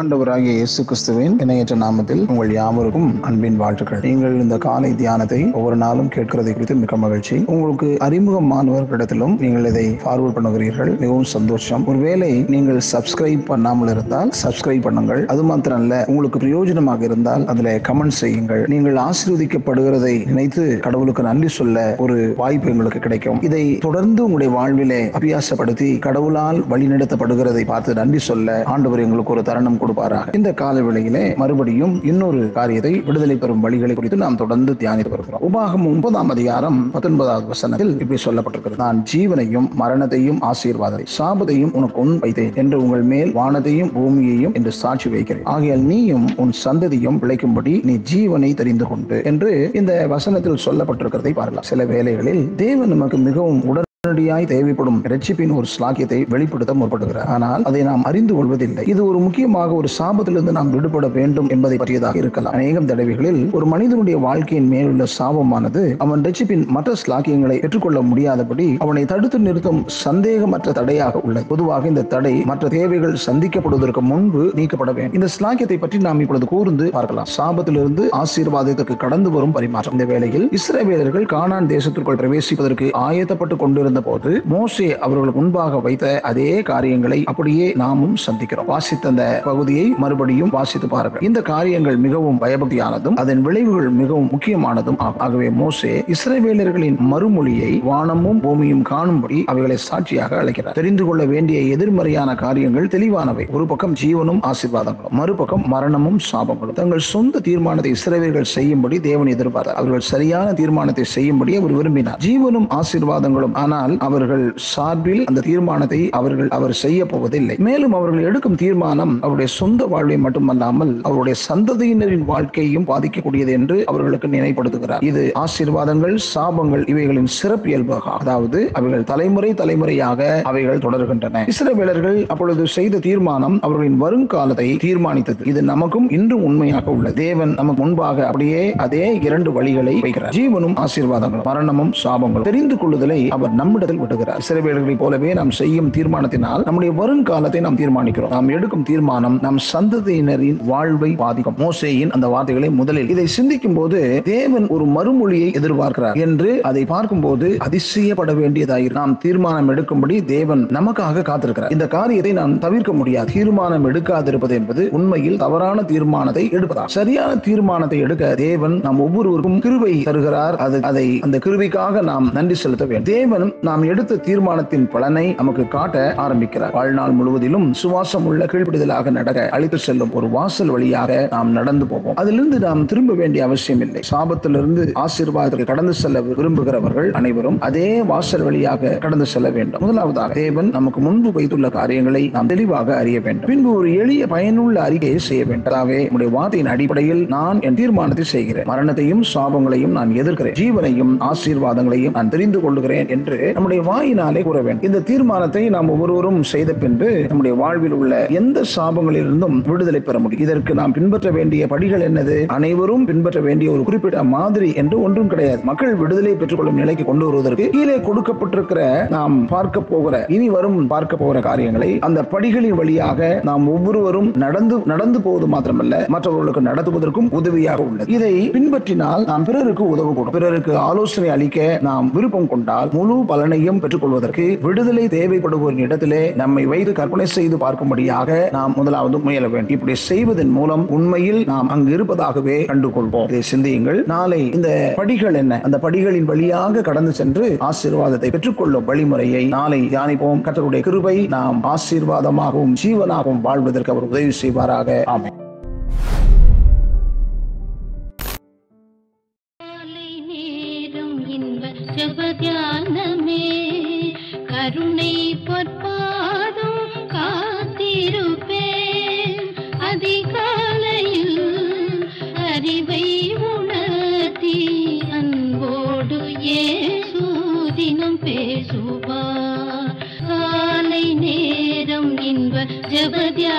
ஆண்டவராகிய இயேசு கிறிஸ்துவின் இணையற்ற நாமத்தில் உங்கள் யாவருக்கும் அன்பின் வாழ்த்துக்கள். நீங்கள் இந்த காலை தியானத்தை ஒவ்வொரு நாளும் கேட்கிறதை குறித்து மிக மகிழ்ச்சி. உங்களுக்கு அறிமுகமானவர்களிடத்திலும் நீங்கள் இதை ஃபார்வர்ட் பண்ணுகிறீர்கள் மிகவும் சந்தோஷம். ஒருவேளை நீங்கள் சப்ஸ்கிரைப் பண்ணாமல் இருந்தால் சப்ஸ்கிரைப் பண்ணுங்கள். அது மாத்திரம் அல்ல உங்களுக்கு பிரயோஜனமாக இருந்தால் அதுல கமெண்ட் செய்யுங்கள். நீங்கள் ஆசீர்வதிக்கப்படுகிறதை நினைத்து கடவுளுக்கு நன்றி சொல்ல ஒரு வாய்ப்பு எங்களுக்கு கிடைக்கும். இதை தொடர்ந்து உங்களுடைய வாழ்விலே அபியாசப்படுத்தி கடவுளால் வழிநடத்தப்படுகிறதை பார்த்து நன்றி சொல்ல ஆண்டவர் எங்களுக்கு ஒரு தருணம் கொடுப்பாராக. இந்த கால வேளையிலே மறுபடியும் இன்னொரு காரியத்தை விடுதலை பெறும் வழிகளை குறித்து நாம் தொடர்ந்து தியானித்து வருகிறோம் உபாகம் ஒன்பதாம் அதிகாரம் பத்தொன்பதாவது வசனத்தில் இப்படி சொல்லப்பட்டிருக்கிறது. நான் ஜீவனையும் மரணத்தையும் ஆசீர்வாதத்தை சாபத்தையும் உனக்கு உன் வைத்தேன் என்று உங்கள் மேல் வானத்தையும் பூமியையும் என்று சாட்சி வைக்கிறேன். ஆகையால் நீயும் உன் சந்ததியும் பிழைக்கும்படி நீ ஜீவனை தெரிந்து கொண்டு என்று இந்த வசனத்தில் சொல்லப்பட்டிருக்கிறதை பார்க்கலாம். சில வேளைகளில் தேவன் நமக்கு மிகவும் உடல் உடனடியாய் தேவைப்படும் ரட்சிப்பின் ஒரு ஸ்லாக்கியத்தை வெளிப்படுத்த முற்படுகிறார். ஆனால் அதை நாம் அறிந்து கொள்வதில்லை. இது ஒரு முக்கியமாக ஒரு சாபத்திலிருந்து நாம் விடுபட வேண்டும் என்பதை பற்றியதாக இருக்கலாம். அநேகம் தடவைகளில் ஒரு மனிதனுடைய வாழ்க்கையின் மேலுள்ள சாபமானது அவன் ரட்சிப்பின் மற்ற ஸ்லாக்கியங்களை பெற்றுக்கொள்ள முடியாதபடி அவனை தடுத்து நிறுத்தும் சந்தேகமற்ற தடையாக உள்ளது. பொதுவாக இந்த தடை மற்ற தேவைகள் சந்திக்கப்படுவதற்கு முன்பு நீக்கப்பட வேண்டும். இந்த ஸ்லாக்கியத்தை பற்றி நாம் இப்பொழுது கூர்ந்து பார்க்கலாம். சாபத்திலிருந்து ஆசீர்வாதத்திற்கு கடந்து வரும் பரிமாற்றம். இந்த வேளையில் இஸ்ரேவேலர்கள் கானான் தேசத்திற்குள் பிரவேசிப்பதற்கு ஆயத்தப்பட்டு கொண்டிருந்த போது மோசே அவர்களுக்கு முன்பாக வைத்த அதே காரியங்களை அப்படியே நாமும் சந்திக்கிறோம். வாசித்த அந்த பகுதியை மறுபடியும் வாசித்து பாருங்கள். இந்த காரியங்கள் மிகவும் பயபக்தியானதும் அதன் விளைவுகள் மிகவும் முக்கியமானதும் ஆகும். ஆகவே மோசே இஸ்ரேவேலர்களின் மறுமொழியை வானமும் பூமியும் காணும்படி அவைகளை சாட்சியாக அழைக்கிறார். தெரிந்து கொள்ள வேண்டிய எதிர்மறையான காரியங்கள் தெளிவானவை. ஒரு பக்கம் ஜீவனும் ஆசீர்வாதங்களும் மறுபக்கம் மரணமும் சாபங்களும். தங்கள் சொந்த தீர்மானத்தை இஸ்ரேவேலர்கள் செய்யும்படி தேவன் எதிர்பார்த்தார். அவர்கள் சரியான தீர்மானத்தை செய்யும்படி அவர் விரும்பினார். ஜீவனும் ஆசீர்வாதங்களும் ஆனால் ஆனால் அவர்கள் சார்பில் அந்த தீர்மானத்தை அவர்கள் அவர் செய்ய போவதில்லை. மேலும் அவர்கள் எடுக்கும் தீர்மானம் அவருடைய சொந்த வாழ்வை மட்டுமல்லாமல் அவருடைய சந்ததியினரின் வாழ்க்கையும் பாதிக்கக்கூடியது என்று அவர்களுக்கு நினைப்படுத்துகிறார். இது ஆசீர்வாதங்கள் சாபங்கள் இவைகளின் சிறப்பியல்பாக அதாவது அவைகள் தலைமுறை தலைமுறையாக அவைகள் தொடர்கின்றன. இஸ்ரவேலர்கள் அப்பொழுது செய்த தீர்மானம் அவர்களின் வருங்காலத்தை தீர்மானித்தது. இது நமக்கும் இன்றும் உண்மையாக உள்ளது. தேவன் நமக்கு முன்பாக அப்படியே அதே இரண்டு வழிகளை வைக்கிறார். ஜீவனும் ஆசீர்வாதங்களும் மரணமும் சாபங்களும். தெரிந்து கொள்ளுதலை அவர் நம் நம்மிடத்தில் விடுகிறார். இஸ்ரவேலர்களைப் போலவே நாம் செய்யும் தீர்மானத்தினால் நம்முடைய வருங்காலத்தை நாம் தீர்மானிக்கிறோம். நாம் எடுக்கும் தீர்மானம் நம் சந்ததியினரின் வாழ்வை பாதிக்கும். மோசேயின் அந்த வார்த்தைகளை முதலில் இதை சிந்திக்கும் போது தேவன் ஒரு மறுமொழியை எதிர்பார்க்கிறார் என்று அதை பார்க்கும்போது அதிசயப்பட வேண்டியதாயிரு. நாம் தீர்மானம் எடுக்கும்படி தேவன் நமக்காக காத்திருக்கிறார். இந்த காரியத்தை நாம் தவிர்க்க முடியாது. தீர்மானம் எடுக்காதிருப்பது என்பது உண்மையில் தவறான தீர்மானத்தை எடுப்பதா? சரியான தீர்மானத்தை எடுக்க தேவன் நாம் ஒவ்வொருவருக்கும் கிருவை தருகிறார். அது அதை அந்த கிருவிக்காக நாம் நன்றி செலுத்த வேண்டும். தேவன் நாம் எடுத்த தீர்மானத்தின் பலனை நமக்கு காட்ட ஆரம்பிக்கிறார். வாழ்நாள் முழுவதிலும் சுவாசம் உள்ள கீழ்ப்படுதலாக நடக்க அழைத்து செல்லும் ஒரு வாசல் வழியாக நாம் நடந்து போவோம். அதிலிருந்து நாம் திரும்ப வேண்டிய அவசியம் இல்லை சாபத்திலிருந்து ஆசீர்வாதத்தில் கடந்து செல்ல விரும்புகிறவர்கள் அனைவரும் அதே வாசல் வழியாக கடந்து செல்ல வேண்டும். முதலாவதாக தேவன் நமக்கு முன்பு வைத்துள்ள காரியங்களை நாம் தெளிவாக அறிய வேண்டும். பின்பு ஒரு எளிய பயனுள்ள அறிக்கையை செய்ய வேண்டும். அதாவே நம்முடைய வார்த்தையின் அடிப்படையில் நான் என் தீர்மானத்தை செய்கிறேன். மரணத்தையும் சாபங்களையும் நான் எதிர்க்கிறேன். ஜீவனையும் ஆசீர்வாதங்களையும் நான் தெரிந்து கொள்கிறேன் என்று நம்முடைய வாயினாலே கூற வேண்டும். இந்த தீர்மானத்தை நாம் ஒவ்வொருவரும் செய்த பின்பு நம்முடைய வாழ்வில் உள்ள எந்த சாபங்களிலிருந்தும் விடுதலை பெற முடியும். இதற்கு நாம் பின்பற்ற வேண்டிய படிகள் என்னது? அனைவரும் பின்பற்ற வேண்டிய ஒரு குறிப்பிட்ட மாதிரி என்று ஒன்றும் கிடையாது. மக்கள் விடுதலை பெற்றுக்கொள்ளும் நிலைக்கு கொண்டு வருவதற்கு கீழே கொடுக்கப்பட்டிருக்கிற நாம் பார்க்க போகிற இனி வரும் பார்க்க போகிற காரியங்களை அந்த படிகளின் வழியாக நாம் ஒவ்வொருவரும் நடந்து நடந்து போவது மாத்திரமல்ல மற்றவர்களுக்கு நடத்துவதற்கும் உதவியாக உள்ளது. இதை பின்பற்றினால் நாம் பிறருக்கு உதவக்கூடும். பிறருக்கு ஆலோசனை அளிக்க நாம் விருப்பம் கொண்டால் முழு பல பலனையும் பெற்றுக்கொள்வதற்கு விடுதலை தேவைப்படுவோரின் இடத்திலே நம்மை வைத்து கற்பனை செய்து பார்க்கும்படியாக நாம் முதலாவது முயல வேண்டும். இப்படி செய்வதன் மூலம் உண்மையில் நாம் அங்கு இருப்பதாகவே கண்டுகொள்வோம். இதை சிந்தியுங்கள். நாளை இந்த படிகள் என்ன? அந்த படிகளின் வழியாக கடந்து சென்று ஆசீர்வாதத்தை பெற்றுக்கொள்ளும் வழிமுறையை நாளை தியானிப்போம். கத்தருடைய கிருபை நாம் ஆசீர்வாதமாகவும் ஜீவனாகவும் வாழ்வதற்கு அவர் உதவி செய்வாராக. ஆமென். காலை நேரம் கருணை பொற்பாதம் காத்திருப்பேன். அதிகாலையில் அறிவை உணர்த்தி அன்போடு ஏசூதினம் பேசுவா காலை நேரம் இன்ப ஜபத்யா